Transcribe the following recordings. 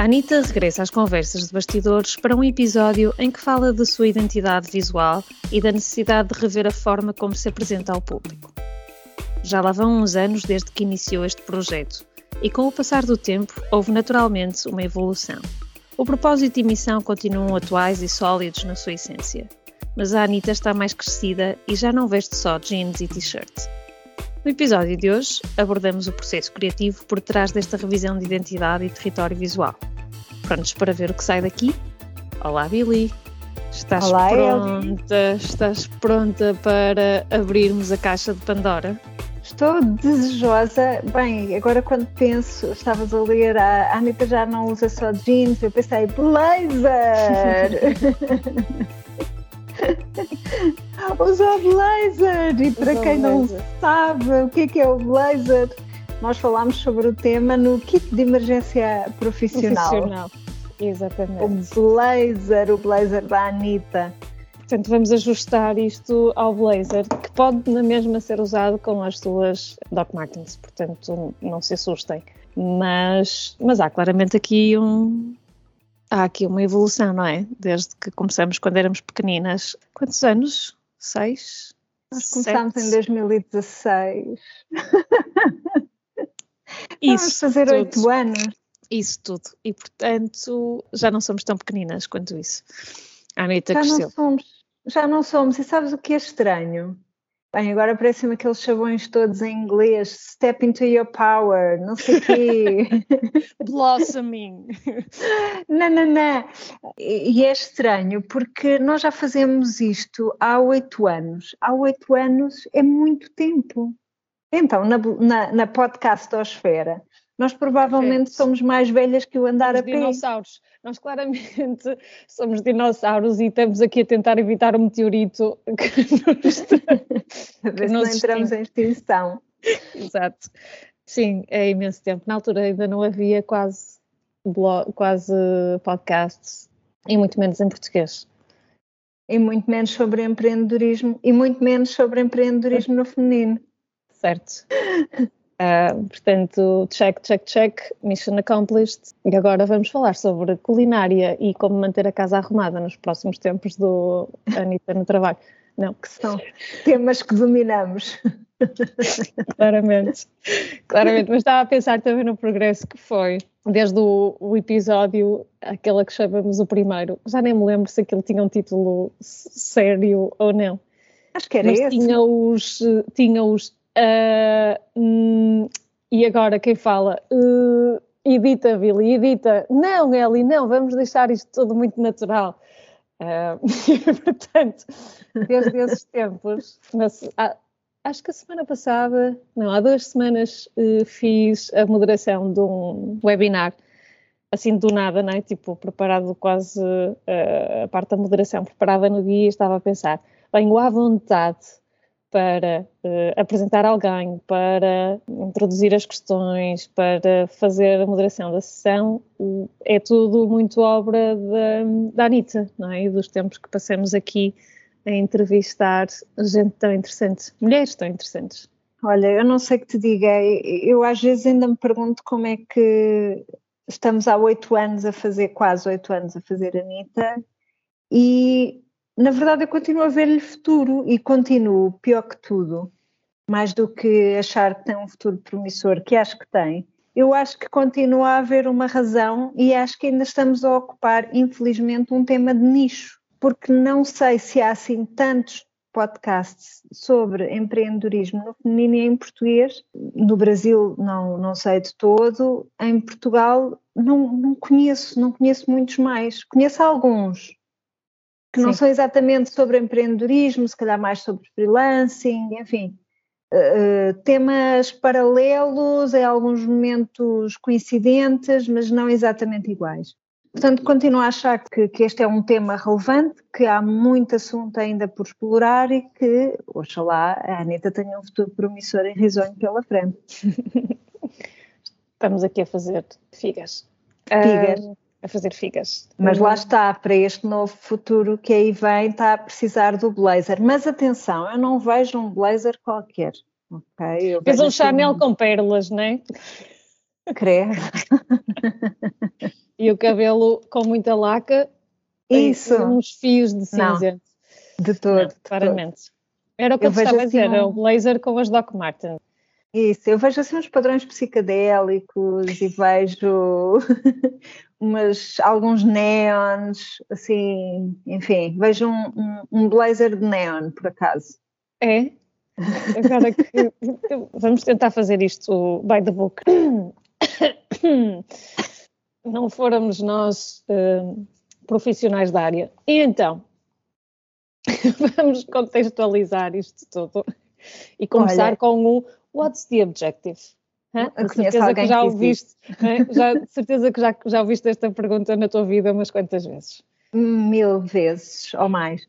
Anitta regressa às conversas de bastidores para um episódio em que fala da sua identidade visual e da necessidade de rever a forma como se apresenta ao público. Já lá vão uns anos desde que iniciou este projeto e, com o passar do tempo, houve naturalmente uma evolução. O propósito e missão continuam atuais e sólidos na sua essência, mas a Anitta está mais crescida e já não veste só jeans e t-shirt. No episódio de hoje, abordamos o processo criativo por trás desta revisão de identidade e território visual. Prontos para ver o que sai daqui? Olá, Billy! Estás Olá, pronta? Estás pronta para abrirmos a caixa de Pandora? Estou desejosa. Bem, agora quando penso, estavas a ler, a Anitta já não usa só jeans, eu pensei, blazer! Usa blazer! E para quem não sabe o que é, que é o blazer, nós falámos sobre o tema no kit de emergência profissional. Profissional. Exatamente. O blazer, o blazer da Anitta. Portanto, vamos ajustar isto ao blazer, que pode na mesma ser usado com as suas Doc Martens, portanto, não se assustem. Mas, mas há claramente aqui um. Há aqui uma evolução, não é? Desde que começamos quando éramos pequeninas. Quantos anos? Seis? Nós começámos em 2016. Vamos Isso fazer tudo. oito anos. Isso tudo. E, portanto, já não somos tão pequeninas quanto isso. A Anitta Já cresceu. não somos, já não somos. E sabes o que é estranho? Bem, agora parecem-me aqueles chavões todos em inglês. Step into your power, não sei o quê. Blossoming. não, não, não. E e é estranho porque nós já fazemos isto há oito anos. Há oito anos é muito tempo. Então, na, na, na podcastosfera, nós provavelmente Perfeito. somos mais velhas que o andar a Os pé. dinossauros. Nós claramente somos dinossauros e estamos aqui a tentar evitar o meteorito que nos... A ver se não entramos em extinção. Exato. Sim, é imenso tempo. Na altura ainda não havia quase, blog, quase podcasts e muito menos em português. e muito menos sobre empreendedorismo e muito menos sobre empreendedorismo no feminino. Certo. Ah, portanto, check, check, check, mission accomplished. E agora vamos falar sobre culinária e como manter a casa arrumada nos próximos tempos do Anitta no trabalho. Não, Que são temas que dominamos. Claramente, claramente, mas estava a pensar também no progresso que foi, desde o, o episódio, aquele que chamamos o primeiro, já nem me lembro se aquilo tinha um título sério ou não, Acho que era mas esse. tinha os, tinha os, ah, hum, e agora quem fala, eh, edita Billy, edita, não Eli, não, vamos deixar isto tudo muito natural. Ah, portanto, desde esses tempos, mas, ah, acho que a semana passada, não, há duas semanas eh, fiz a moderação de um webinar, assim do nada, não é? Tipo, preparado quase eh, a parte da moderação preparada no dia, estava a pensar, venho à vontade para eh, apresentar alguém, para introduzir as questões, para fazer a moderação da sessão, é tudo muito obra da, da Anitta, não é? E dos tempos que passamos aqui a entrevistar gente tão interessante, mulheres tão interessantes. Olha, eu não sei o que te diga, eu às vezes ainda me pergunto como é que estamos há oito anos a fazer, quase oito anos a fazer Anitta, e na verdade eu continuo a ver-lhe futuro e continuo, pior que tudo, mais do que achar que tem um futuro promissor, que acho que tem. Eu acho que continua a haver uma razão e acho que ainda estamos a ocupar, infelizmente, um tema de nicho, porque não sei se há assim tantos podcasts sobre empreendedorismo no feminino e em português. No Brasil não, não sei de todo, em Portugal não, não conheço, não conheço muitos mais. Conheço alguns, que não Sim. são exatamente sobre empreendedorismo, se calhar mais sobre freelancing, enfim, uh, temas paralelos, em alguns momentos coincidentes, mas não exatamente iguais. Portanto, continuo a achar que, que, este é um tema relevante, que há muito assunto ainda por explorar e que, oxalá, a Anitta tenha um futuro promissor e risonho pela frente. Estamos aqui a fazer figas. Figas. A fazer figas. Mas lá está, para este novo futuro que aí vem, está a precisar do blazer. Mas atenção, eu não vejo um blazer qualquer. Okay? Fez um Chanel um... com pérolas, não é? Credo. e o cabelo com muita laca. Isso. uns fios de cinza. Não, de todo. claramente. Era o que eu, eu estava a dizer, um... o blazer com as Doc Martens. Isso, eu vejo assim uns padrões psicadélicos e vejo umas, alguns neons, assim, enfim, vejo um, um, um blazer de neon, por acaso. É? Agora que vamos tentar fazer isto by the book. Não fôramos nós uh, profissionais da área. E então, vamos contextualizar isto tudo e começar Olha, com o What's the objective? Hã? De certeza que já ouviste, já, de certeza que já, já ouviste esta pergunta na tua vida umas quantas vezes? Mil vezes ou mais.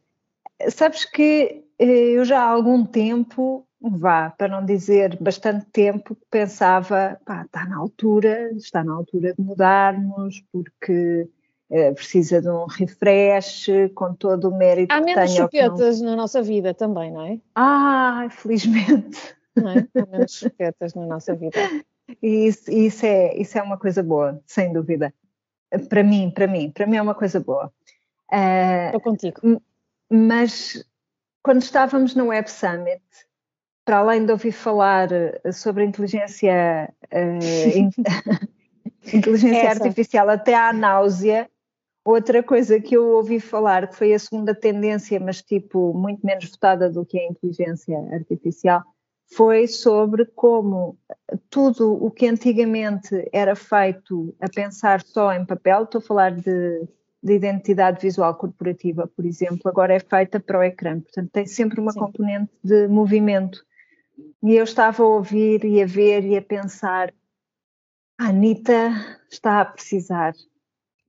Sabes que eh, eu já há algum tempo, vá, para não dizer bastante tempo, pensava, pá, está na altura, está na altura de mudarmos, porque eh, precisa de um refresh com todo o mérito Há menos chupetas não... na nossa vida também, não é? Ah, felizmente não é? Há menos chupettas na nossa vida. Isso, isso, é, isso é uma coisa boa, sem dúvida. Para mim, para mim, para mim é uma coisa boa. Estou uh, contigo. Mas quando estávamos no Web Summit, para além de ouvir falar eh, sobre inteligência, uh, inteligência artificial até à náusea, outra coisa que eu ouvi falar, que foi a segunda tendência, mas tipo muito menos votada do que a inteligência artificial, foi sobre como tudo o que antigamente era feito a pensar só em papel, estou a falar de, de identidade visual corporativa, por exemplo, agora é feita para o ecrã, portanto tem sempre uma Sim. componente de movimento. E eu estava a ouvir e a ver e a pensar, a Anitta está a precisar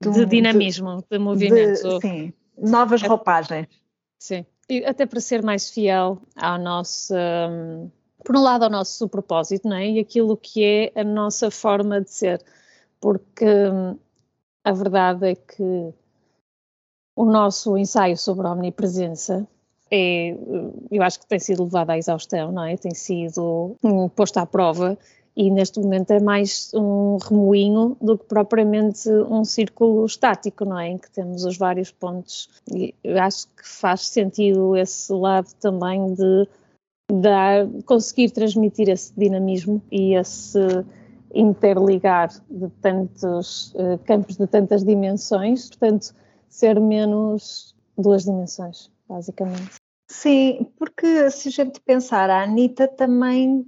de, um, de dinamismo, de, de movimento. De, sim, novas roupagens. Sim, e até para ser mais fiel ao nosso. Um por um lado, ao nosso propósito, não é? E aquilo que é a nossa forma de ser, porque hum, a verdade é que o nosso ensaio sobre a omnipresença é, eu acho que tem sido levado à exaustão, não é? Tem sido posto à prova e neste momento é mais um remoinho do que propriamente um círculo estático, não é? Em que temos os vários pontos. E eu acho que faz sentido esse lado também de dar, conseguir transmitir esse dinamismo e esse interligar de tantos uh, campos de tantas dimensões, portanto, ser menos duas dimensões, basicamente. Sim, porque se a gente pensar, a Anitta também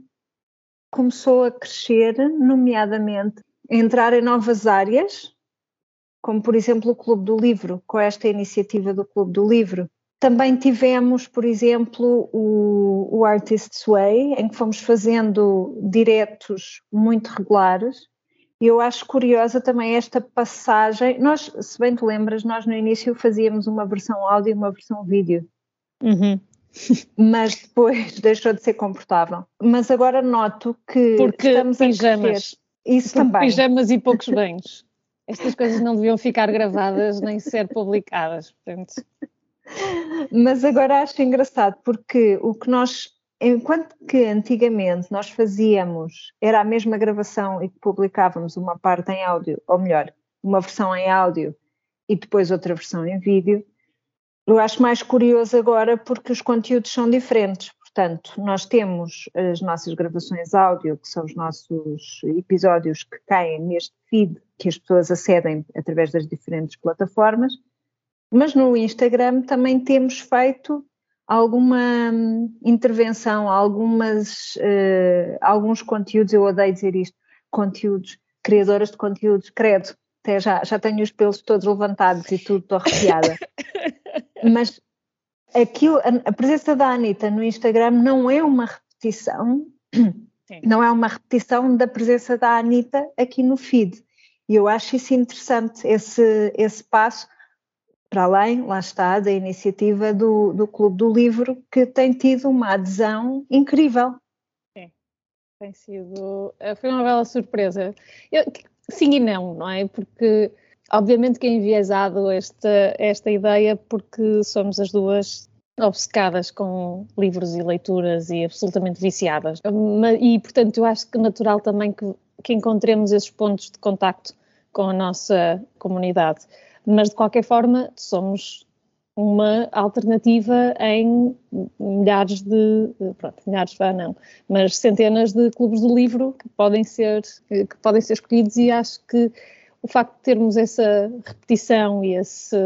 começou a crescer, nomeadamente, a entrar em novas áreas, como por exemplo o Clube do Livro, com esta iniciativa do Clube do Livro, também tivemos, por exemplo, o, o Artist's Way, em que fomos fazendo diretos muito regulares. E eu acho curiosa também esta passagem. Nós, se bem te lembras, nós no início fazíamos uma versão áudio e uma versão vídeo. Uhum. Mas depois deixou de ser confortável. Mas agora noto que Porque estamos pijamas. a crescer. Isso Porque também. Pijamas e poucos banhos. Estas coisas não deviam ficar gravadas nem ser publicadas. Portanto. Mas agora acho engraçado porque o que nós, enquanto que antigamente nós fazíamos, era a mesma gravação e publicávamos uma parte em áudio, ou melhor, uma versão em áudio e depois outra versão em vídeo, eu acho mais curioso agora porque os conteúdos são diferentes. Portanto, nós temos as nossas gravações áudio, que são os nossos episódios que caem neste feed que as pessoas acedem através das diferentes plataformas, mas no Instagram também temos feito alguma hum, intervenção, algumas, uh, alguns conteúdos, eu odeio dizer isto, conteúdos, criadoras de conteúdos, credo, até já, já tenho os pelos todos levantados e tudo, estou arrepiada. Mas aquilo, a, a presença da Anitta no Instagram não é uma repetição, Sim. não é uma repetição da presença da Anitta aqui no feed. E eu acho isso interessante, esse, esse passo, para além, lá está, da iniciativa do, do Clube do Livro, que tem tido uma adesão incrível. Sim, tem sido. Eh, foi uma bela surpresa. Eu, sim e não, não é? Porque, obviamente, que é enviesado esta, esta ideia, porque somos as duas obcecadas com livros e leituras e absolutamente viciadas. E, portanto, eu acho que natural também que, que encontremos esses pontos de contacto com a nossa comunidade. Mas, de qualquer forma, somos uma alternativa em milhares de, pronto, milhares vá não, mas centenas de clubes do livro que podem ser, que podem ser escolhidos e acho que o facto de termos essa repetição e esse,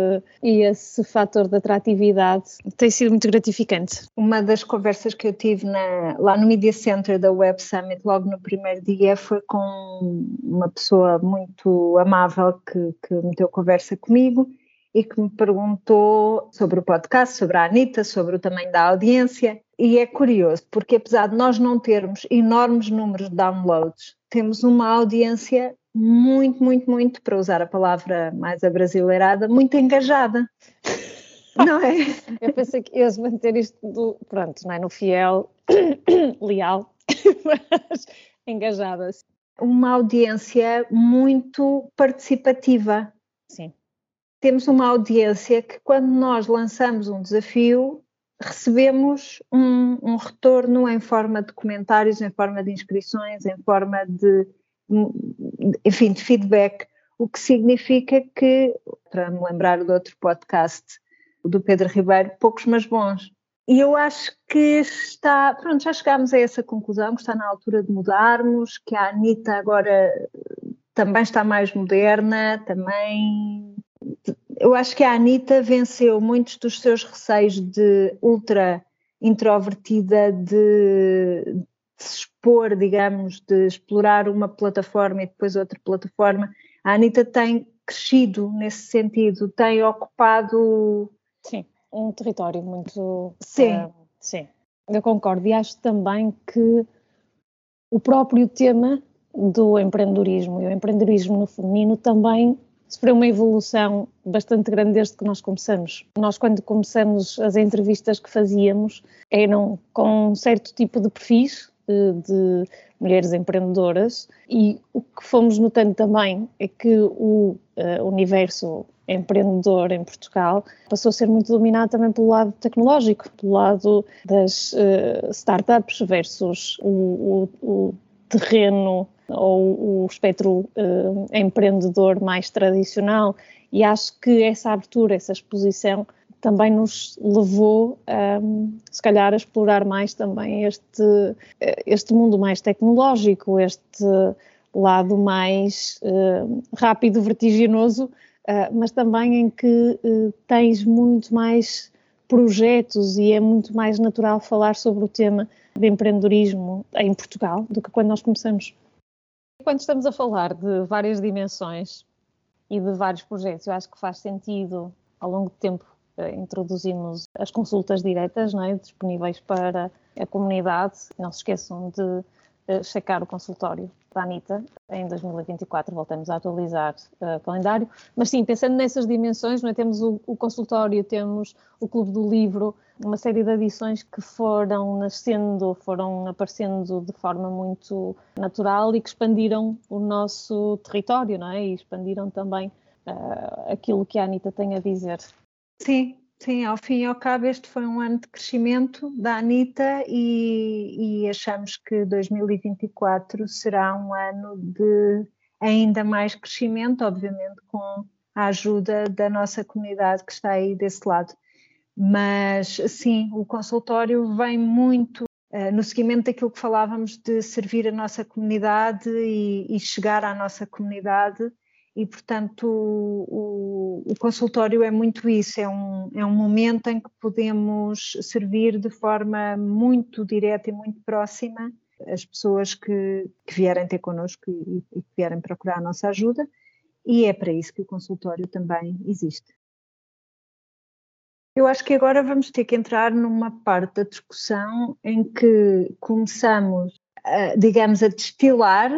e esse fator de atratividade tem sido muito gratificante. Uma das conversas que eu tive na, lá no Media Center da Web Summit, logo no primeiro dia, foi com uma pessoa muito amável que, que meteu conversa comigo e que me perguntou sobre o podcast, sobre a Anitta, sobre o tamanho da audiência. E é curioso, porque apesar de nós não termos enormes números de downloads, temos uma audiência muito, muito, muito, para usar a palavra mais abrasileirada, muito engajada. não é? Eu pensei que ias manter isto do, pronto, não é? No fiel, leal, mas engajada. Uma audiência muito participativa. Sim. Temos uma audiência que, quando nós lançamos um desafio, recebemos um, um retorno em forma de comentários, em forma de inscrições, em forma de enfim, de feedback, o que significa que, para me lembrar do outro podcast do Pedro Ribeiro, poucos mas bons. E eu acho que está, pronto, já chegámos a essa conclusão, que está na altura de mudarmos, que a Anitta agora também está mais moderna, também. Eu acho que a Anitta venceu muitos dos seus receios de ultra introvertida, de, se expor, digamos, de explorar uma plataforma e depois outra plataforma, a Anitta tem crescido nesse sentido, tem ocupado. Sim, um território muito. Sim. Uh, sim, eu concordo. E acho também que o próprio tema do empreendedorismo e o empreendedorismo no feminino também sofreu uma evolução bastante grande desde que nós começamos. Nós, quando começamos as entrevistas que fazíamos, eram com um certo tipo de perfis de mulheres empreendedoras. E o que fomos notando também é que o uh, universo empreendedor em Portugal passou a ser muito dominado também pelo lado tecnológico, pelo lado das uh, startups versus o, o, o, terreno ou o espectro uh, empreendedor mais tradicional. E acho que essa abertura, essa exposição também nos levou, um, se calhar, a explorar mais também este, este mundo mais tecnológico, este lado mais uh, rápido, vertiginoso, uh, mas também em que uh, tens muito mais projetos e é muito mais natural falar sobre o tema de empreendedorismo em Portugal do que quando nós começamos. Quando estamos a falar de várias dimensões e de vários projetos, eu acho que faz sentido ao longo do tempo introduzimos as consultas diretas é? disponíveis para a comunidade. Não se esqueçam de eh, checar o consultório da Anitta. Em 2024 voltamos a atualizar uh, o calendário. Mas sim, pensando nessas dimensões, é? temos o, o, consultório, temos o Clube do Livro, uma série de adições que foram nascendo, foram aparecendo de forma muito natural e que expandiram o nosso território, não é? E expandiram também uh, aquilo que a Anitta tem a dizer. Sim, sim, ao fim e ao cabo este foi um ano de crescimento da Anitta e, e achamos que 2024 será um ano de ainda mais crescimento, obviamente com a ajuda da nossa comunidade que está aí desse lado. Mas sim, o consultório vem muito uh, no seguimento daquilo que falávamos de servir a nossa comunidade e, e chegar à nossa comunidade e, portanto, o, o, consultório é muito isso, é um, é um momento em que podemos servir de forma muito direta e muito próxima as pessoas que, que vierem ter connosco e, e que vierem procurar a nossa ajuda, e é para isso que o consultório também existe. Eu acho que agora vamos ter que entrar numa parte da discussão em que começamos, digamos, a destilar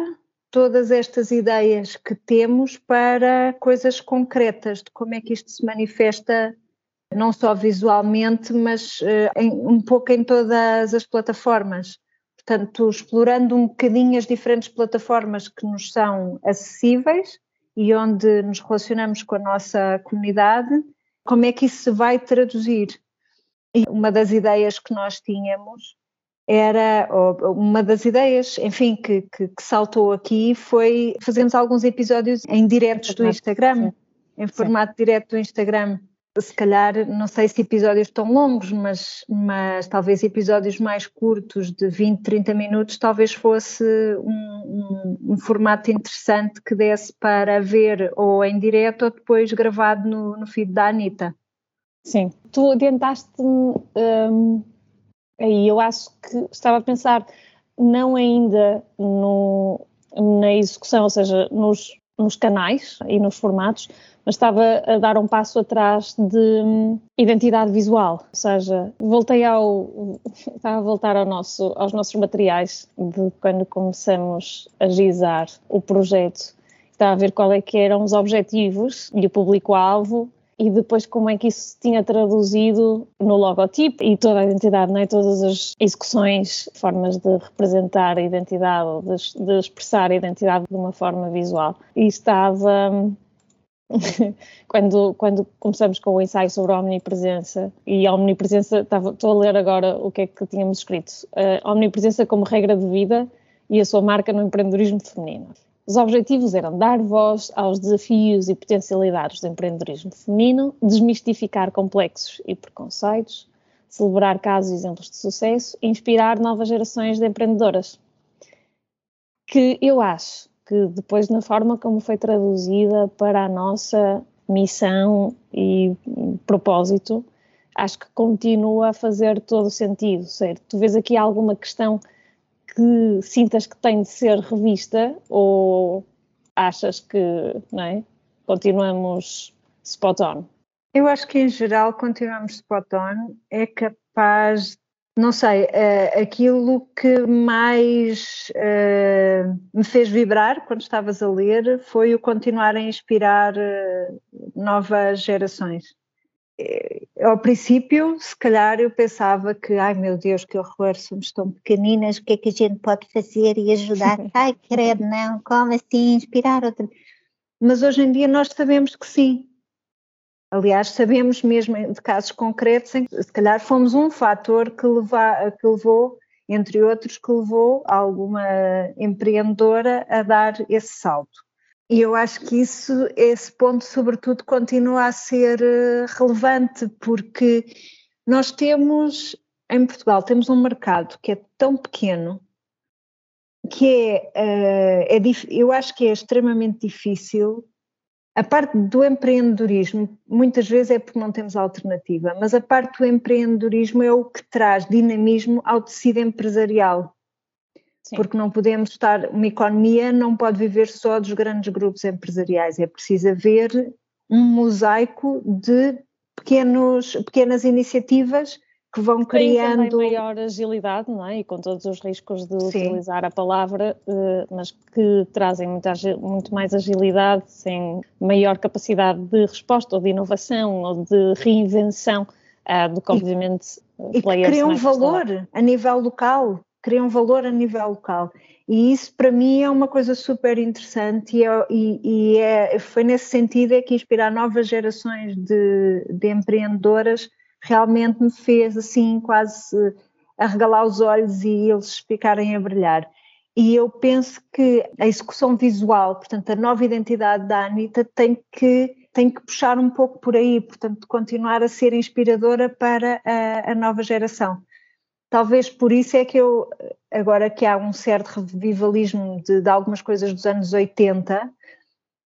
todas estas ideias que temos para coisas concretas, de como é que isto se manifesta não só visualmente, mas uh, em, um pouco em todas as plataformas. Portanto, explorando um bocadinho as diferentes plataformas que nos são acessíveis e onde nos relacionamos com a nossa comunidade, como é que isso se vai traduzir? E uma das ideias que nós tínhamos era, uma das ideias, enfim, que, que, que saltou aqui foi fazermos alguns episódios em diretos do Instagram, em formato direto do Instagram. Se calhar, não sei se episódios tão longos, mas, mas talvez episódios mais curtos, de 20, 30 minutos, talvez fosse um, um, um formato interessante que desse para ver ou em direto ou depois gravado no, no feed da Anitta. Sim, tu adiantaste-me um, aí, eu acho que estava a pensar não ainda no, na execução, ou seja, nos, nos canais e nos formatos, mas estava a dar um passo atrás de hum, identidade visual, ou seja, voltei ao, estava a voltar ao nosso, aos nossos materiais de quando começamos a gizar o projeto, estava a ver qual é que eram os objetivos e o público-alvo e depois como é que isso tinha traduzido no logotipo e toda a identidade, não é? todas as execuções, formas de representar a identidade ou de, de expressar a identidade de uma forma visual. E estava quando, quando começamos com o ensaio sobre a omnipresença, e a omnipresença, estava, estou a ler agora o que é que tínhamos escrito, a omnipresença como regra de vida e a sua marca no empreendedorismo feminino. Os objetivos eram dar voz aos desafios e potencialidades do empreendedorismo feminino, desmistificar complexos e preconceitos, celebrar casos e exemplos de sucesso e inspirar novas gerações de empreendedoras. Que eu acho que depois na forma como foi traduzida para a nossa missão e propósito, acho que continua a fazer todo o sentido, certo? Tu vês aqui alguma questão que sintas que tem de ser revista ou achas que, não é? Continuamos spot on? Eu acho que em geral continuamos spot on, é capaz não sei, uh, aquilo que mais uh, me fez vibrar quando estavas a ler foi o continuar a inspirar uh, novas gerações. Ao princípio, se calhar eu pensava que, ai meu Deus, que horror, somos tão pequeninas, o que é que a gente pode fazer e ajudar? ai, credo, não, como assim, inspirar outra. Mas hoje em dia nós sabemos que sim, Aliás, sabemos mesmo de casos concretos em que se calhar fomos um fator que, que levou, entre outros, que levou alguma empreendedora a dar esse salto. E eu acho que isso, esse ponto, sobretudo, continua a ser eh, relevante, porque nós temos, em Portugal, temos um mercado que é tão pequeno que é, eh, é eu acho que é extremamente difícil a parte do empreendedorismo, muitas vezes é porque não temos alternativa, mas a parte do empreendedorismo é o que traz dinamismo ao tecido empresarial. Sim. Porque não podemos estar, uma economia não pode viver só dos grandes grupos empresariais, é preciso haver um mosaico de pequenos, pequenas iniciativas que vão criando. Tem maior agilidade, não é? E com todos os riscos de Sim. utilizar a palavra, eh, mas que trazem muito mais agilidade, sem maior capacidade de resposta ou de inovação ou de reinvenção eh, do que, obviamente, e, e que criam valor a nível local, criam valor a nível local. E isso para mim é uma coisa super interessante e, é, e, é, foi nesse sentido é que inspirar novas gerações de, de empreendedoras realmente me fez assim quase arregalar os olhos e eles ficarem a brilhar. E eu penso que a execução visual, portanto, a nova identidade da Anitta tem que, tem que puxar um pouco por aí, portanto, continuar a ser inspiradora para a, a nova geração. Talvez por isso é que eu, agora que há um certo revivalismo de, de algumas coisas dos anos 80,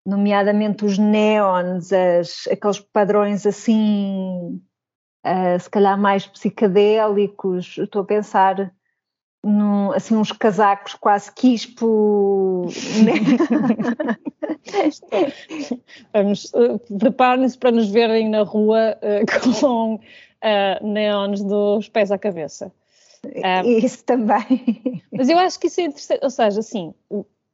nomeadamente os neons, as, aqueles padrões assim uh, se calhar mais psicadélicos, estou a pensar num, assim uns casacos quase quispo, né? Vamos, uh, preparem-se para nos verem na rua uh, com uh, neons dos pés à cabeça. Um, isso também. Mas eu acho que isso é interessante, ou seja, assim,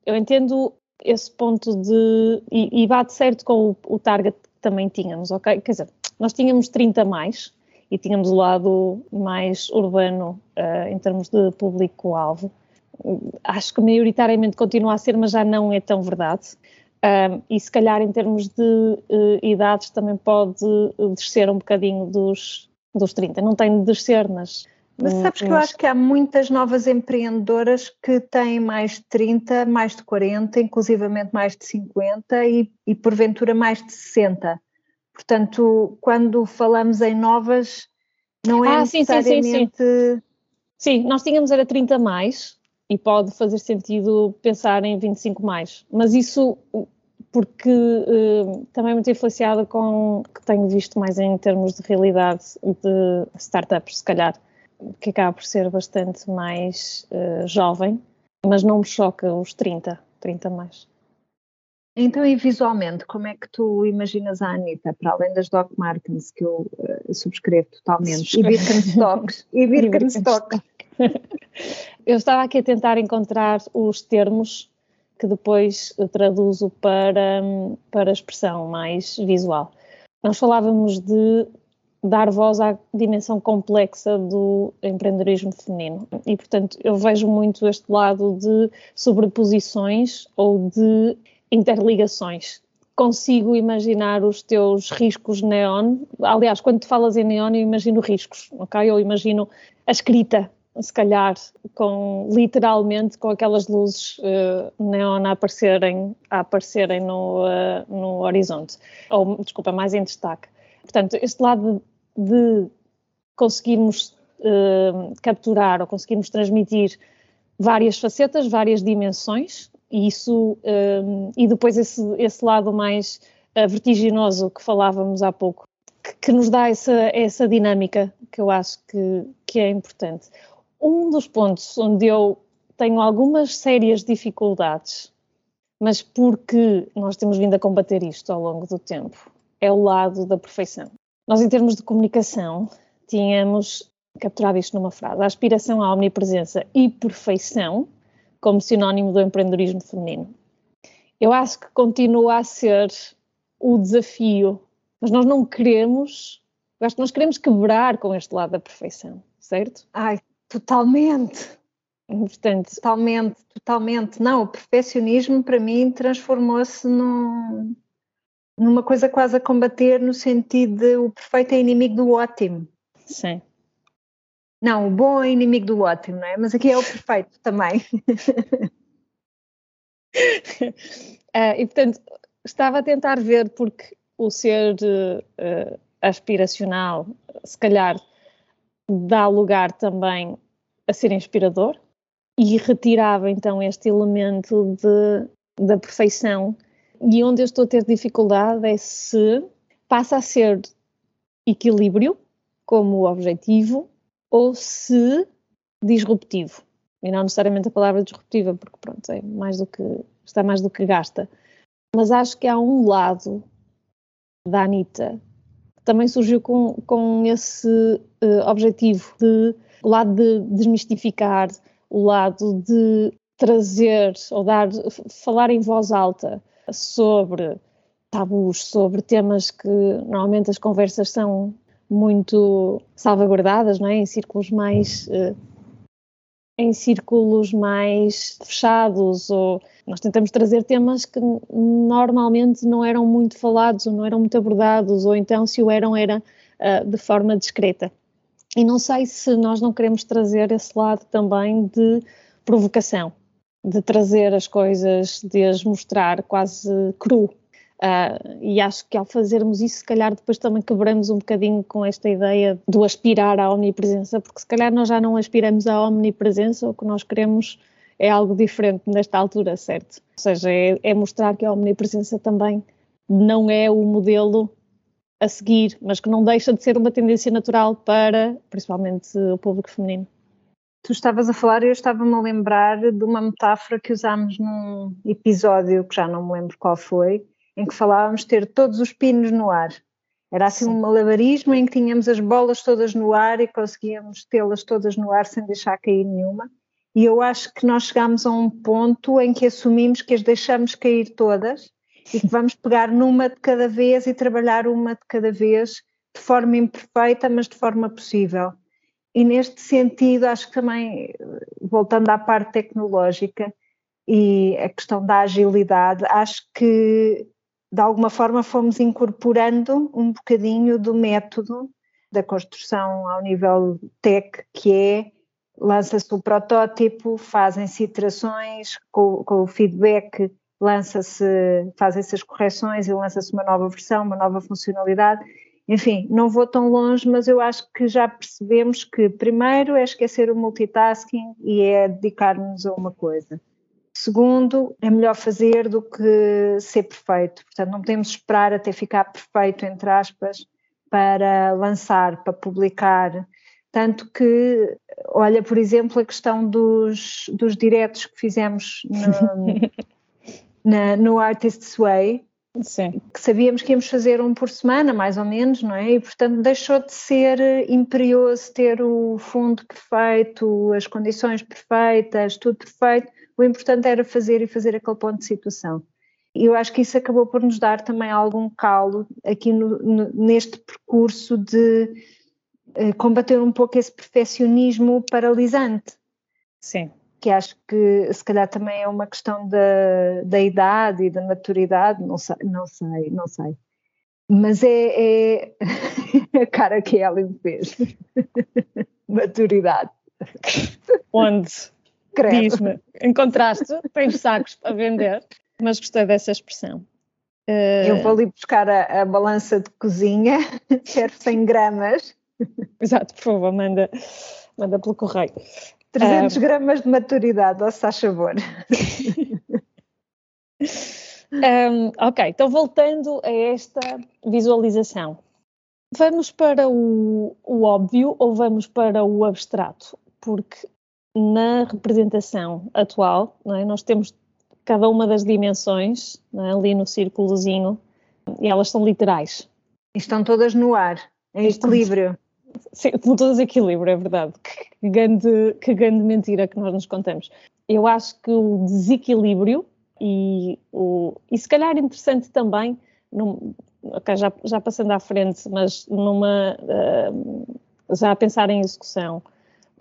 eu entendo esse ponto de. e, e bate certo com o, o, target que também tínhamos, ok? Quer dizer, nós tínhamos 30 mais e tínhamos o lado mais urbano uh, em termos de público-alvo. Acho que maioritariamente continua a ser, mas já não é tão verdade. Um, e se calhar em termos de uh, idades também pode descer um bocadinho dos, dos 30. Não tem de descer, mas mas sabes que eu acho que há muitas novas empreendedoras que têm mais de 30, mais de 40, inclusivamente mais de 50 e, e porventura mais de 60. Portanto, quando falamos em novas, não é ah, necessariamente... Sim, sim, sim, sim. nós tínhamos era 30 mais e pode fazer sentido pensar em 25 mais, mas isso porque uh, também é muito influenciada com o que tenho visto mais em termos de realidade de startups, se calhar que acaba por ser bastante mais uh, jovem, mas não me choca os 30, 30 mais. Então, e visualmente, como é que tu imaginas a Anitta, para além das Doc Martens, que eu uh, subscrevo totalmente, e Birkenstocks, e Birkenstocks. eu estava aqui a tentar encontrar os termos que depois traduzo para, para a expressão mais visual. Nós falávamos de dar voz à dimensão complexa do empreendedorismo feminino. E, portanto, eu vejo muito este lado de sobreposições ou de interligações. Consigo imaginar os teus riscos neon. Aliás, quando tu falas em neon, eu imagino riscos, ok? Eu imagino a escrita, se calhar, com literalmente com aquelas luzes uh, neon a aparecerem, a aparecerem no, uh, no horizonte. Ou, desculpa, mais em destaque. Portanto, este lado de conseguirmos uh, capturar ou conseguirmos transmitir várias facetas, várias dimensões, e isso uh, e depois esse, esse lado mais uh, vertiginoso que falávamos há pouco, que, que, nos dá essa, essa dinâmica que eu acho que, que é importante. Um dos pontos onde eu tenho algumas sérias dificuldades, mas porque nós temos vindo a combater isto ao longo do tempo, é o lado da perfeição. Nós, em termos de comunicação, tínhamos capturado isto numa frase: a aspiração à omnipresença e perfeição como sinónimo do empreendedorismo feminino. Eu acho que continua a ser o desafio, mas nós não queremos, eu acho que nós queremos quebrar com este lado da perfeição, certo? Ai, totalmente. Portanto, totalmente, totalmente. Não, o perfeccionismo para mim transformou-se num, numa coisa quase a combater no sentido de o perfeito é inimigo do ótimo. Sim. Não, o bom é inimigo do ótimo, não é? Mas aqui é o perfeito também. uh, e portanto, estava a tentar ver porque o ser uh, aspiracional, se calhar, dá lugar também a ser inspirador e retirava então este elemento de, da perfeição e onde eu estou a ter dificuldade é se passa a ser equilíbrio como objetivo ou se disruptivo. E não necessariamente a palavra disruptiva, porque pronto, é mais do que, está mais do que gasta. Mas acho que há um lado da Anitta que também surgiu com, com esse uh, objetivo de o lado de desmistificar, o lado de trazer ou dar, falar em voz alta sobre tabus, sobre temas que normalmente as conversas são muito salvaguardadas, não é? Em círculos mais uh, em círculos mais fechados ou nós tentamos trazer temas que normalmente não eram muito falados ou não eram muito abordados ou então se o eram era uh, de forma discreta. E não sei se nós não queremos trazer esse lado também de provocação, de trazer as coisas, de as mostrar quase cru. Uh, e acho que ao fazermos isso, se calhar depois também quebramos um bocadinho com esta ideia do aspirar à omnipresença, porque se calhar nós já não aspiramos à omnipresença, o que nós queremos é algo diferente nesta altura, certo? Ou seja, é, é mostrar que a omnipresença também não é o modelo a seguir, mas que não deixa de ser uma tendência natural para, principalmente, o público feminino. Tu estavas a falar e eu estava-me a lembrar de uma metáfora que usámos num episódio, que já não me lembro qual foi, em que falávamos ter todos os pinos no ar. Era assim Sim. um malabarismo em que tínhamos as bolas todas no ar e conseguíamos tê-las todas no ar sem deixar cair nenhuma. E eu acho que nós chegámos a um ponto em que assumimos que as deixamos cair todas e que vamos pegar numa de cada vez e trabalhar uma de cada vez de forma imperfeita, mas de forma possível. E neste sentido, acho que também, voltando à parte tecnológica e a questão da agilidade, acho que de alguma forma fomos incorporando um bocadinho do método da construção ao nível tech, que é lança-se o protótipo, fazem-se iterações com, com o feedback lança-se, fazem-se as correções e lança-se uma nova versão, uma nova funcionalidade. Enfim, não vou tão longe, mas eu acho que já percebemos que primeiro é esquecer o multitasking e é dedicar-nos a uma coisa. Segundo, é melhor fazer do que ser perfeito. Portanto, não podemos esperar até ficar perfeito, entre aspas, para lançar, para publicar. Tanto que, olha, por exemplo, a questão dos, dos diretos que fizemos no, na, no Artist's Way, Sim. que sabíamos que íamos fazer um por semana, mais ou menos, não é? E portanto deixou de ser imperioso ter o fundo perfeito, as condições perfeitas, tudo perfeito. O importante era fazer e fazer aquele ponto de situação. E eu acho que isso acabou por nos dar também algum calo aqui no, no, neste percurso de eh, combater um pouco esse perfeccionismo paralisante. Sim que acho que se calhar também é uma questão da, da idade e da maturidade, não sei, não sei, não sei. Mas é, é a cara que ela me fez. maturidade. Onde? Diz-me, encontraste? Tens sacos para vender? Mas gostei dessa expressão. Uh... Eu vou ali buscar a, a balança de cozinha, quero 100 gramas. Exato, por favor, manda, manda pelo correio. 300 gramas de maturidade, ou se faz favor. um, ok, então voltando a esta visualização. Vamos para o, o, óbvio ou vamos para o abstrato? Porque na representação atual, é? nós temos cada uma das dimensões é? ali no círculozinho e elas são literais. Estão todas no ar, em equilíbrio. Sim, todo desequilíbrio, é verdade. Que grande, que grande mentira que nós nos contamos. Eu acho que o desequilíbrio e, o, e se calhar interessante também, num, okay, já, já passando à frente, mas numa, uh, já a pensar em execução,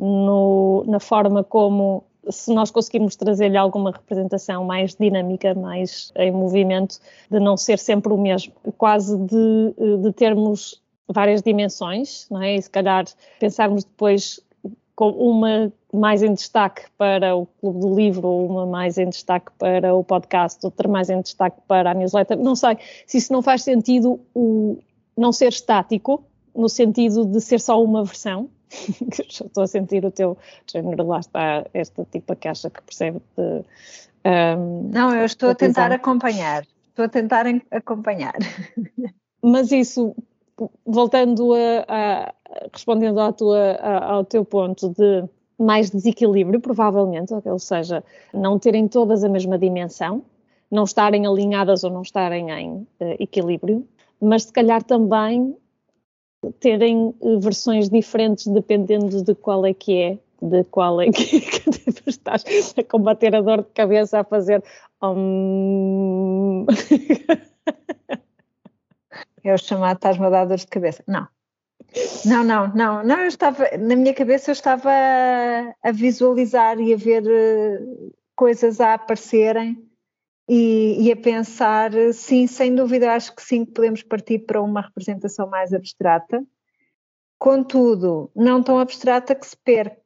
no, na forma como se nós conseguirmos trazer-lhe alguma representação mais dinâmica, mais em movimento, de não ser sempre o mesmo, quase de, de termos várias dimensões, não é? E se calhar pensarmos depois com uma mais em destaque para o Clube do Livro, uma mais em destaque para o podcast, outra mais em destaque para a newsletter. Não sei se isso não faz sentido o não ser estático, no sentido de ser só uma versão. Estou a sentir o teu género, lá está esta tipa que acha que percebe de, um, Não, eu estou a tentar acompanhar. Estou a tentar acompanhar. Mas isso voltando a, a respondendo tua, a, ao teu ponto de mais desequilíbrio, provavelmente, ou seja, não terem todas a mesma dimensão, não estarem alinhadas ou não estarem em uh, equilíbrio, mas se calhar também terem uh, versões diferentes dependendo de qual é que é, de qual é que, que estás a combater a dor de cabeça a fazer. Um... É o chamado estás-me a dar dor de cabeça. Não. Não, não, não, não, eu estava, na minha cabeça eu estava a, visualizar e a ver eh, coisas a aparecerem e, e, a pensar, sim, sem dúvida, acho que sim, que podemos partir para uma representação mais abstrata. Contudo, não tão abstrata que se perca.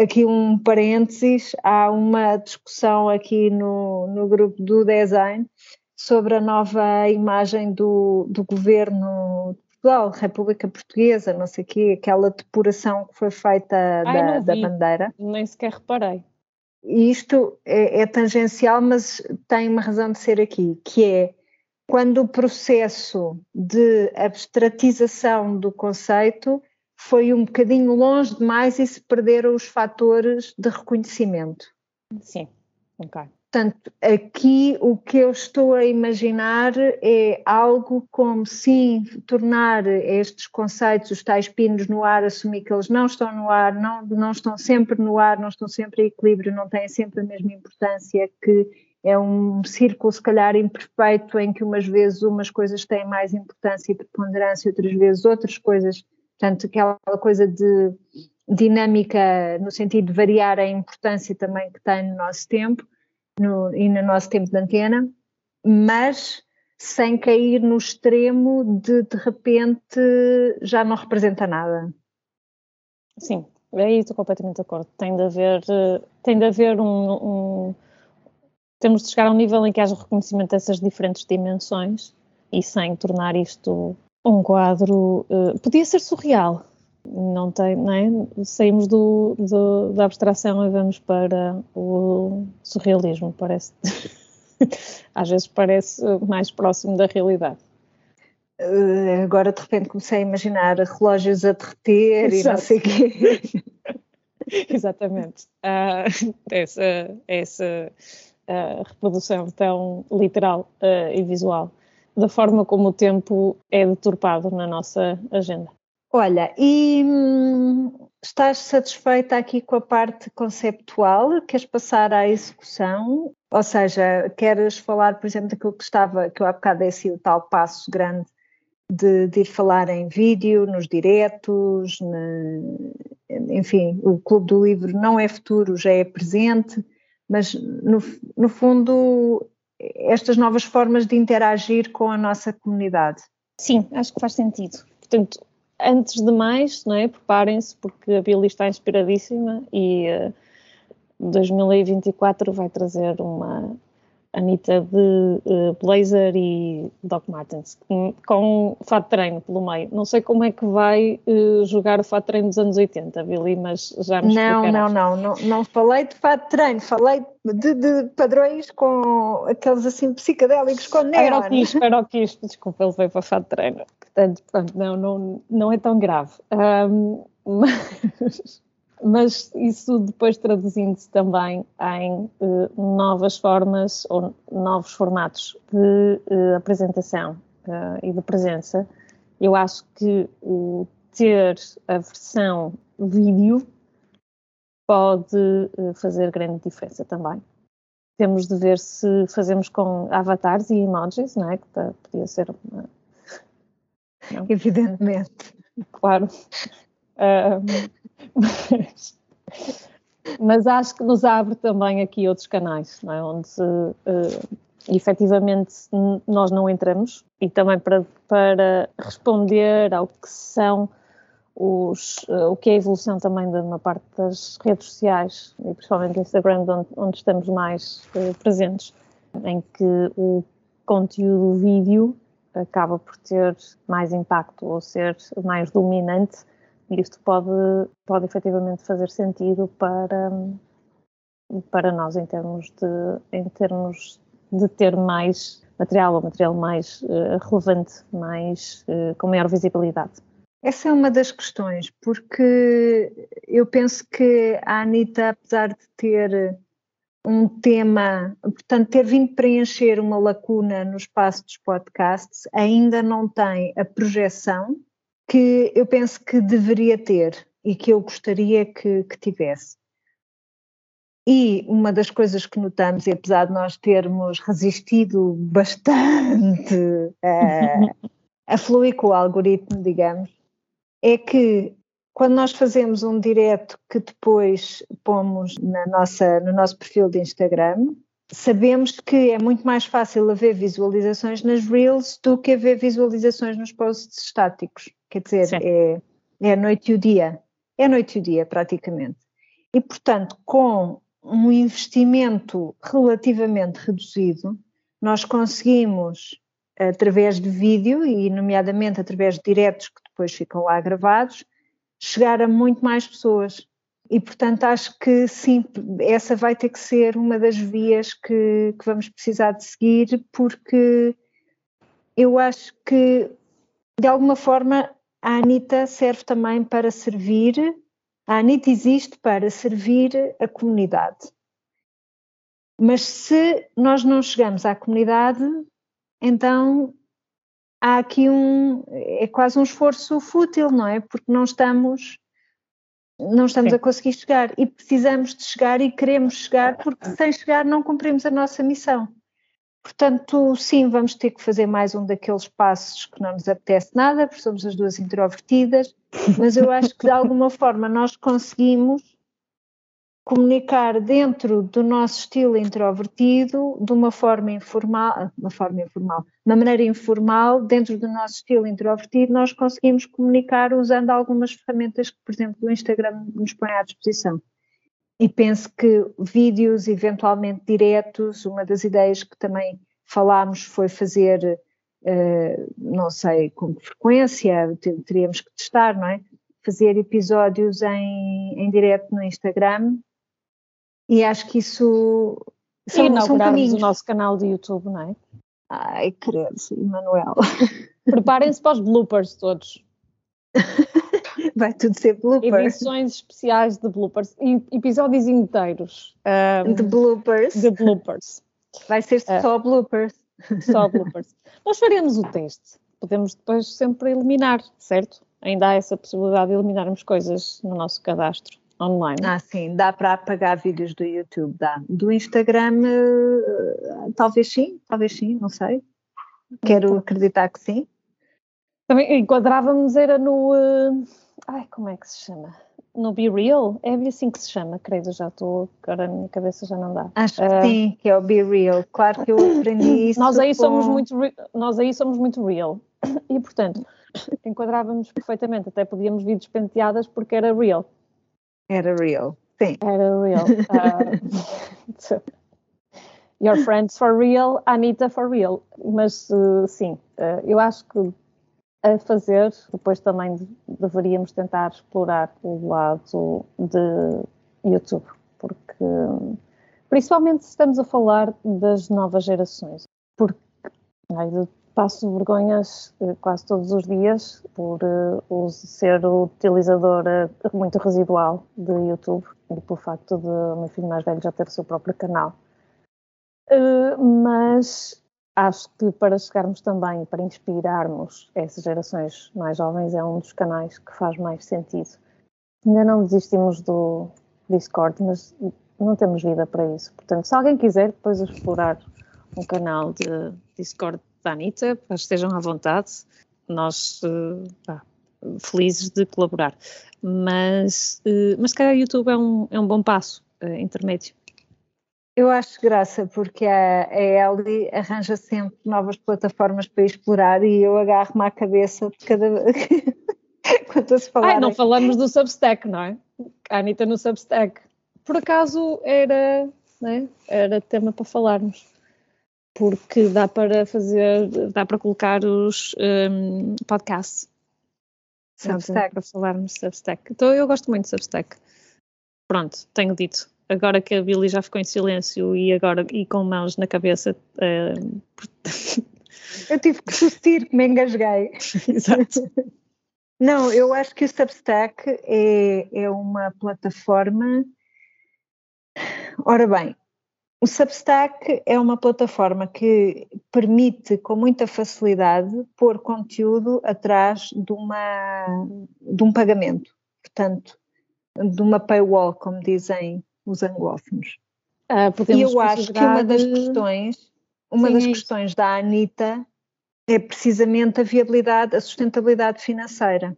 Aqui um parênteses, há uma discussão aqui no, no grupo do design sobre a nova imagem do, do governo de Portugal, República Portuguesa, não sei o quê, aquela depuração que foi feita Ai, da, da bandeira. Nem sequer reparei. Isto é, é tangencial, mas tem uma razão de ser aqui, que é quando o processo de abstratização do conceito foi um bocadinho longe demais e se perderam os fatores de reconhecimento. Sim, ok. Portanto, aqui o que eu estou a imaginar é algo como sim tornar estes conceitos, os tais pinos no ar, assumir que eles não estão no ar, não, não estão sempre no ar, não estão sempre em equilíbrio, não têm sempre a mesma importância, que é um círculo se calhar imperfeito em que umas vezes umas coisas têm mais importância e preponderância, outras vezes outras coisas, portanto aquela coisa de dinâmica no sentido de variar a importância também que tem no nosso tempo no, e no nosso tempo de antena, mas sem cair no extremo de de repente já não representa nada. Sim, aí estou completamente de acordo. Tem de haver, tem de haver um, um, Temos de chegar a um nível em que haja reconhecimento dessas diferentes dimensões e sem tornar isto um quadro. Uh, podia ser surreal, não tem, não é? Saímos do, do, da abstração e vamos para o surrealismo, parece. Às vezes parece mais próximo da realidade. Uh, agora de repente comecei a imaginar relógios a derreter Exato. e não sei o quê. Exatamente. Uh, essa essa uh, reprodução tão literal uh, e visual da forma como o tempo é deturpado na nossa agenda. Olha, e hum, estás satisfeita aqui com a parte conceptual? Queres passar à execução? Ou seja, queres falar, por exemplo, daquilo que estava, que eu há bocado disse, o tal passo grande de, de ir falar em vídeo, nos diretos, na, enfim, o Clube do Livro não é futuro, já é presente, mas no, no fundo, estas novas formas de interagir com a nossa comunidade. Sim, acho que faz sentido. Portanto, antes de mais, não é? Preparem-se porque a Billy está inspiradíssima e uh, eh, 2024 vai trazer uma Anitta de uh, blazer e Doc Martens, com, fato de treino pelo meio. Não sei como é que vai uh, jogar o fato de treino dos anos 80, Billy, mas já me não, não, não, não, não falei de fato de treino, falei de, de padrões com aqueles assim psicadélicos com neon. Era o quispo, era o quispo, desculpa, ele veio para fato de treino. Portanto, não, não, não é tão grave. Um, mas mas isso depois traduzindo-se também em uh, novas formas ou novos formatos de uh, apresentação uh, e de presença. Eu acho que o ter a versão vídeo pode fazer grande diferença também. Temos de ver se fazemos com avatares e emojis, não é? Que podia ser uma... Evidentemente. Claro. mas, mas acho que nos abre também aqui outros canais, é? onde uh, efetivamente nós não entramos e também para, para responder ao que são os, uh, o que é a evolução também de uma parte das redes sociais e principalmente do Instagram, onde, onde estamos mais uh, presentes, em que o conteúdo vídeo acaba por ter mais impacto ou ser mais dominante e isto pode, pode efetivamente fazer sentido para, para nós em termos de, em termos de ter mais material ou material mais uh, relevante, mais, uh, com maior visibilidade. Essa é uma das questões, porque eu penso que a Anitta, apesar de ter um tema, portanto, ter vindo preencher uma lacuna no espaço dos podcasts, ainda não tem a projeção que eu penso que deveria ter e que eu gostaria que, que tivesse. E uma das coisas que notamos, e apesar de nós termos resistido bastante a, a fluir com o algoritmo, digamos, é que quando nós fazemos um direto que depois pomos na nossa, no nosso perfil de Instagram, sabemos que é muito mais fácil haver visualizações nas Reels do que haver visualizações nos posts estáticos. Quer dizer, é, é a noite e o dia. É a noite e o dia, praticamente. E, portanto, com um investimento relativamente reduzido, nós conseguimos, através de vídeo e, nomeadamente, através de diretos que depois ficam lá gravados, chegar a muito mais pessoas. E, portanto, acho que sim, essa vai ter que ser uma das vias que, que vamos precisar de seguir, porque eu acho que, de alguma forma, a Anitta serve também para servir, a Anitta existe para servir a comunidade. Mas se nós não chegamos à comunidade, então há aqui um, é quase um esforço fútil, não é? Porque não estamos, não estamos Sim. a conseguir chegar e precisamos de chegar e queremos chegar, porque sem chegar não cumprimos a nossa missão. Portanto, sim, vamos ter que fazer mais um daqueles passos que não nos apetece nada, porque somos as duas introvertidas, mas eu acho que de alguma forma nós conseguimos comunicar dentro do nosso estilo introvertido de uma forma informal, uma forma informal, de uma maneira informal, dentro do nosso estilo introvertido, nós conseguimos comunicar usando algumas ferramentas que, por exemplo, o Instagram nos põe à disposição. E penso que vídeos, eventualmente diretos, uma das ideias que também falámos foi fazer, uh, não sei com que frequência, teríamos que testar, não é? Fazer episódios em, em direto no Instagram e acho que isso são, inaugurarmos são o nosso canal de YouTube, não é? Ai, credo, Manuel. Preparem-se para os bloopers todos. Vai tudo ser bloopers. Edições especiais de bloopers, episódios inteiros. Um, de bloopers. De bloopers. Vai ser uh, só bloopers. Só bloopers. Nós faremos o teste. Podemos depois sempre eliminar, certo? Ainda há essa possibilidade de eliminarmos coisas no nosso cadastro online. Ah, sim, dá para apagar vídeos do YouTube, dá. Do Instagram, uh, talvez sim, talvez sim, não sei. Quero acreditar que sim. Também enquadrávamos, era no. Ai, como é que se chama? No Be Real? É assim que se chama, credo, já estou. Agora a minha cabeça já não dá. Acho que uh, sim, que é o Be Real. Claro que eu aprendi isso. Nós aí, com... somos muito, nós aí somos muito real. E, portanto, enquadrávamos perfeitamente. Até podíamos vir despenteadas porque era real. Era real, sim. Era real. Uh, your friends for real, Anita for real. Mas uh, sim, uh, eu acho que a fazer, depois também deveríamos tentar explorar o lado de YouTube, porque principalmente se estamos a falar das novas gerações, porque ai, passo vergonhas eh, quase todos os dias por uh, ser utilizadora muito residual de YouTube e pelo facto de o meu filho mais velho já ter o seu próprio canal. Uh, mas acho que para chegarmos também, para inspirarmos essas gerações mais jovens, é um dos canais que faz mais sentido. Ainda não desistimos do Discord, mas não temos vida para isso. Portanto, se alguém quiser depois explorar um canal de Discord da Anitta, estejam à vontade, nós uh, felizes de colaborar. Mas, uh, mas se calhar o YouTube é um, é um bom passo uh, intermédio. Eu acho graça porque a, a Ellie arranja sempre novas plataformas para explorar e eu agarro-me à cabeça de cada quando se falar. Ai, não falamos do Substack, não é? A Anitta no Substack. Por acaso era, né? era tema para falarmos porque dá para fazer, dá para colocar os um, podcasts. Substack. Para falarmos Substack. Então eu gosto muito de Substack. Pronto, tenho dito. Agora que a Billy já ficou em silêncio e agora e com mãos na cabeça. Uh, eu tive que tossir, que me engasguei. Exato. Não, eu acho que o Substack é, é uma plataforma. Ora bem, o Substack é uma plataforma que permite com muita facilidade pôr conteúdo atrás de, uma, de um pagamento, portanto, de uma paywall, como dizem os anglófonos. Ah, e eu acho que uma das questões, uma Sim, das é questões da Anitta é precisamente a viabilidade, a sustentabilidade financeira,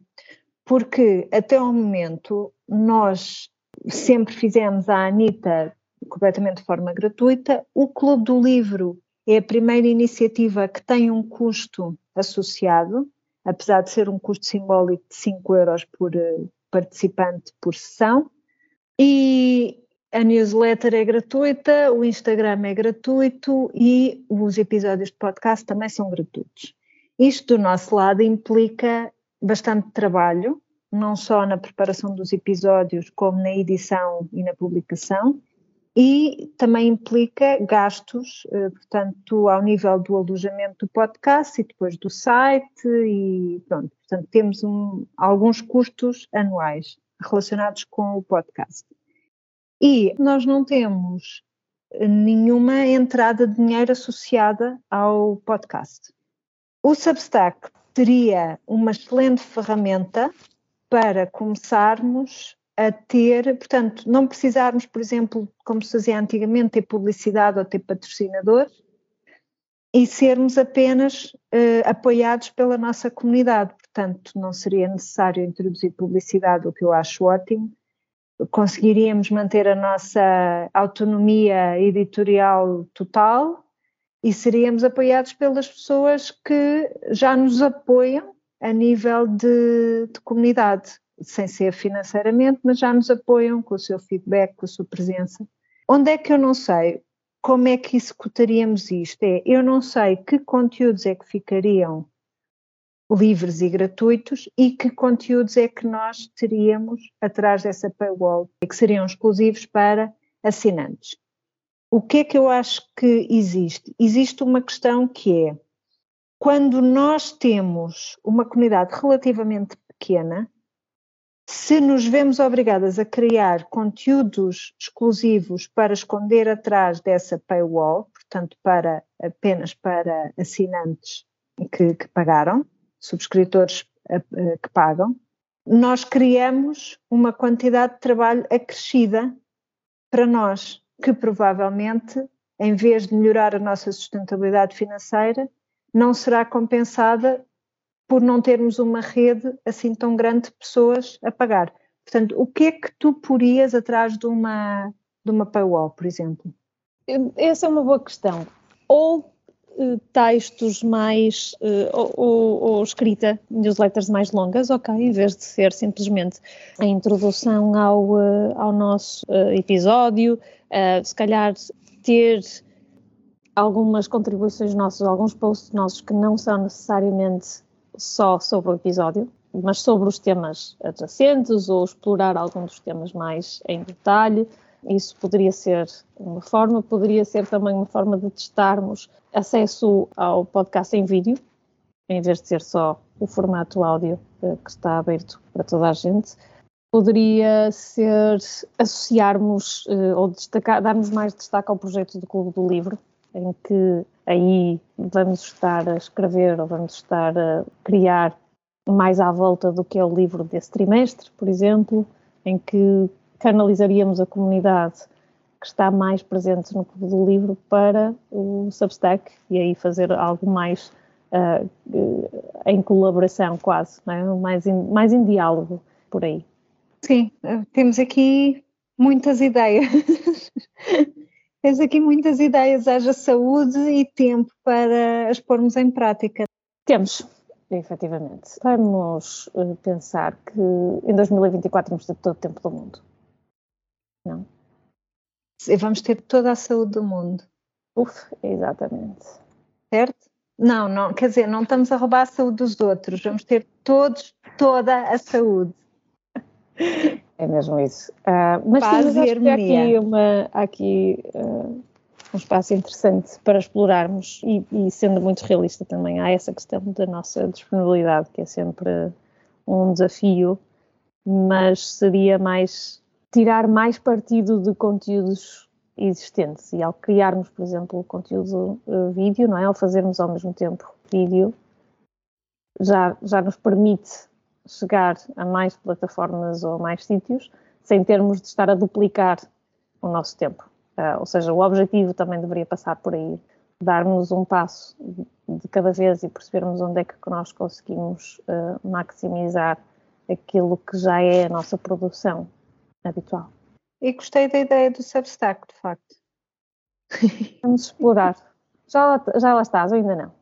porque até o momento nós sempre fizemos a Anitta completamente de forma gratuita. O Clube do Livro é a primeira iniciativa que tem um custo associado, apesar de ser um custo simbólico de 5 euros por eh, participante por sessão. E a newsletter é gratuita, o Instagram é gratuito e os episódios de podcast também são gratuitos. Isto do nosso lado implica bastante trabalho, não só na preparação dos episódios, como na edição e na publicação, e também implica gastos, eh, portanto, ao nível do alojamento do podcast e depois do site e pronto, portanto, temos um, alguns custos anuais relacionados com o podcast. E nós não temos nenhuma entrada de dinheiro associada ao podcast. O Substack seria uma excelente ferramenta para começarmos a ter, portanto, não precisarmos, por exemplo, como se fazia antigamente, ter publicidade ou ter patrocinadores e sermos apenas uh, apoiados pela nossa comunidade. Portanto, não seria necessário introduzir publicidade, o que eu acho ótimo. Conseguiríamos manter a nossa autonomia editorial total e seríamos apoiados pelas pessoas que já nos apoiam a nível de, de comunidade sem ser financeiramente, mas já nos apoiam com o seu feedback, com a sua presença. Onde é que eu não sei como é que executaríamos isto? É, eu não sei que conteúdos é que ficariam livres e gratuitos e que conteúdos é que nós teríamos atrás dessa paywall e que seriam exclusivos para assinantes. O que é que eu acho que existe? Existe uma questão que é quando nós temos uma comunidade relativamente pequena, se nos vemos obrigadas a criar conteúdos exclusivos para esconder atrás dessa paywall, portanto, para apenas para assinantes que, que pagaram, subscritores uh, uh, que pagam, nós criamos uma quantidade de trabalho acrescida para nós, que provavelmente, em vez de melhorar a nossa sustentabilidade financeira, não será compensada por não termos uma rede assim tão grande de pessoas a pagar. Portanto, o que é que tu porias atrás de uma, de uma paywall, por exemplo? Essa é uma boa questão. Ou textos mais, uh, ou, ou, ou, escrita, newsletters mais longas, ok, em vez de ser simplesmente a introdução ao, uh, ao nosso episódio, se calhar ter algumas contribuições nossas, alguns posts nossos que não são necessariamente só sobre o episódio, mas sobre os temas adjacentes ou explorar algum dos temas mais em detalhe. Isso poderia ser uma forma, poderia ser também uma forma de testarmos acesso ao podcast em vídeo, em vez de ser só o formato áudio eh, que está aberto para toda a gente. Poderia ser associarmos eh, ou destacar, darmos mais destaque ao projeto do Clube do Livro, em que aí vamos estar a escrever ou vamos estar a criar mais à volta do que é o livro desse trimestre, por exemplo, em que canalizaríamos a comunidade que está mais presente no Clube do Livro para o Substack e aí fazer algo mais uh, em colaboração quase, é? mais, em, mais em diálogo por aí. Sim, temos aqui muitas ideias. Tens aqui muitas ideias, haja saúde e tempo para as pormos em prática. Temos, efetivamente. Vamos eh, pensar que em 2024 vamos ter todo o tempo do mundo. Não? Vamos ter toda a saúde do mundo. Uf, exatamente. Certo? Não, não, quer dizer, não estamos a roubar a saúde dos outros, vamos ter todos toda a saúde. É mesmo isso. Uh, mas Paz sim, mas há aqui, uma, há aqui uh, um espaço interessante para explorarmos e, e, sendo muito realista também, há essa questão da nossa disponibilidade, que é sempre um desafio, mas seria mais tirar mais partido de conteúdos existentes e ao criarmos, por exemplo, conteúdo uh, vídeo, não é? Ao fazermos ao mesmo tempo vídeo, já, já nos permite chegar a mais plataformas ou a mais sítios, sem termos de estar a duplicar o nosso tempo. Uh, ou seja, o objetivo também deveria passar por aí, darmos um passo de cada vez e percebermos onde é que nós conseguimos uh, maximizar aquilo que já é a nossa produção habitual. E gostei da ideia do Substack, de facto. Vamos explorar. Já lá, já lá estás ou ainda não?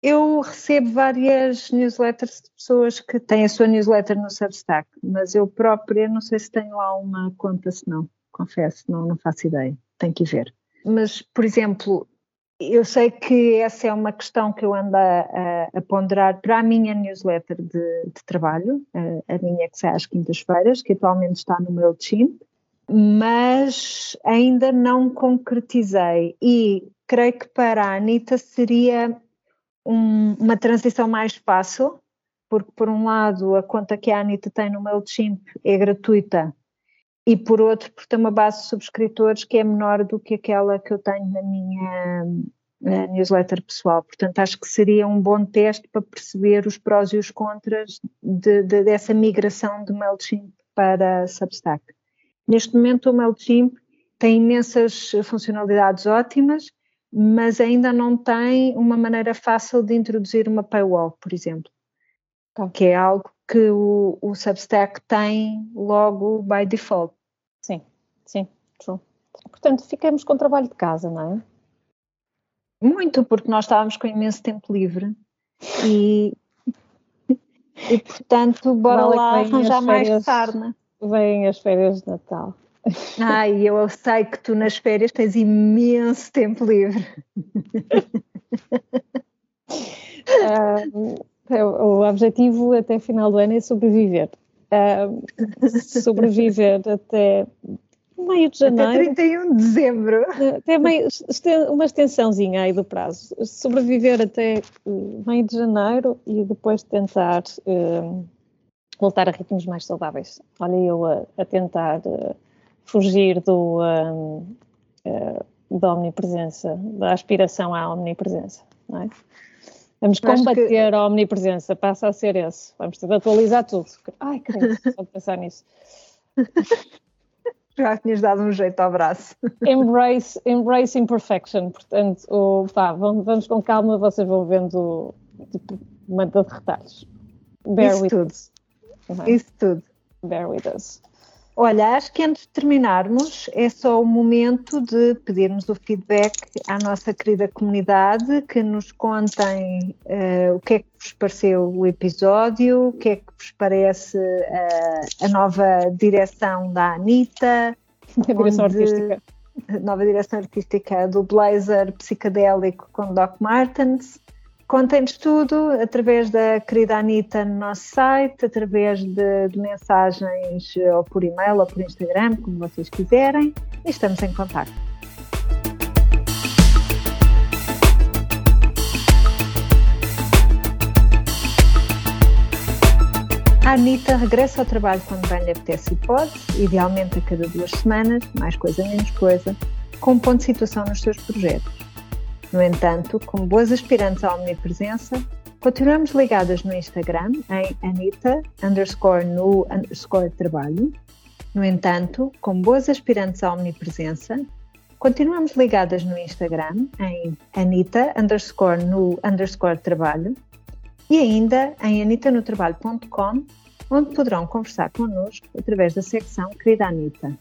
Eu recebo várias newsletters de pessoas que têm a sua newsletter no Substack, mas eu própria não sei se tenho lá uma conta, se não, confesso, não, não faço ideia, tenho que ver. Mas, por exemplo, eu sei que essa é uma questão que eu ando a, a, ponderar para a minha newsletter de, de trabalho, a, a, minha que sai às quintas-feiras, que atualmente está no MailChimp, mas ainda não concretizei. E creio que para a Anitta seria um, uma transição mais fácil, porque por um lado a conta que a Anitta tem no MailChimp é gratuita e por outro porque tem uma base de subscritores que é menor do que aquela que eu tenho na minha na newsletter pessoal. Portanto, acho que seria um bom teste para perceber os prós e os contras de, de, dessa migração do MailChimp para Substack. Neste momento, o MailChimp tem imensas funcionalidades ótimas, mas ainda não tem uma maneira fácil de introduzir uma paywall, por exemplo, tá. que é algo que o, o Substack tem logo by default. Sim, true. Portanto, ficamos com trabalho de casa, não é? Muito, porque nós estávamos com imenso tempo livre e, e portanto, bora vale lá arranjar mais sarna. Vêm as férias de Natal. Ai, eu sei que tu nas férias tens imenso tempo livre. uh, o objetivo até final do ano é sobreviver. Uh, sobreviver até meio de janeiro. Até 31 de dezembro. Até meio, uma extensãozinha aí do prazo. Sobreviver até eh, meio de janeiro e depois tentar uh, voltar a ritmos mais saudáveis. Olha, eu a, a tentar uh, fugir do, uh, da omnipresença, da aspiração à omnipresença, não é? Vamos combater que... a omnipresença, passa a ser esse. Vamos ter de atualizar tudo. Ai, querido, só de pensar nisso. Já tinhas dado um jeito ao braço. Embrace, embrace imperfection. Portanto, o, pá, vamos, vamos, com calma, vocês vão vendo tipo, uma de retalhos. Bear Isso with tudo. us. Uhum. Isso tudo. Bear with us. Olha, acho que antes de terminarmos, é só o momento de pedirmos o feedback à nossa querida comunidade, que nos contem uh, o que é que vos pareceu o episódio, o que é que vos parece uh, a nova direção da Anitta. A direção onde, artística. Nova direção artística do Blazer psicadélico com Doc Martens. Contem-nos tudo através da querida Anitta no nosso site, através de, de, mensagens ou por e-mail ou por Instagram, como vocês quiserem, e estamos em contato. A Anitta regressa ao trabalho quando bem lhe apetece e pode, idealmente a cada duas semanas, mais coisa menos coisa, com um ponto de situação nos seus projetos. No entanto, como boas aspirantes à omnipresença, continuamos ligadas no Instagram em Anita underscore no underscore trabalho. No entanto, como boas aspirantes à omnipresença, continuamos ligadas no Instagram em Anita underscore no underscore trabalho e ainda em anitanotrabalho.com, onde poderão conversar connosco através da secção Querida Anita.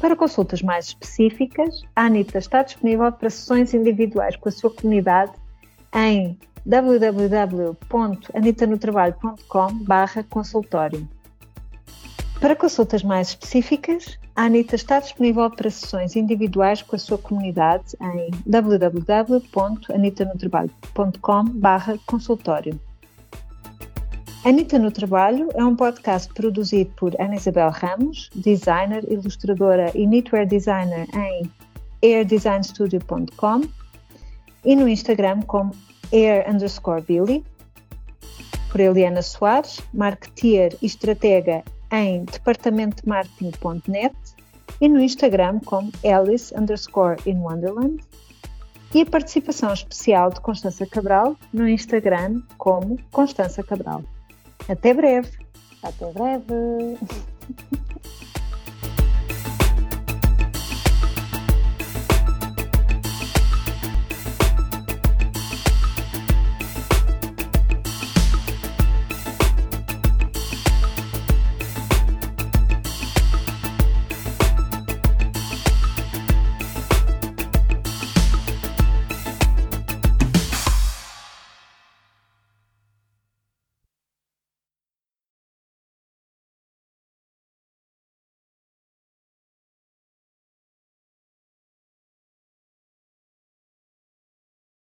Para consultas mais específicas, a Anitta está disponível para sessões individuais com a sua comunidade em www.anitanotrabalho.com consultório. Para consultas mais específicas, a Anitta está disponível para sessões individuais com a sua comunidade em www.anitanotrabalho.com consultório. Anitta no Trabalho é um podcast produzido por Ana Isabel Ramos, designer, ilustradora e knitwear designer em airdesignstudio.com e no Instagram como air underscore Billy, por Eliana Soares, marketeer e estratega em departamentomarketing.net e no Instagram como Alice underscore in Wonderland e a participação especial de Constança Cabral no Instagram como Constança Cabral. Até breve. Até breve.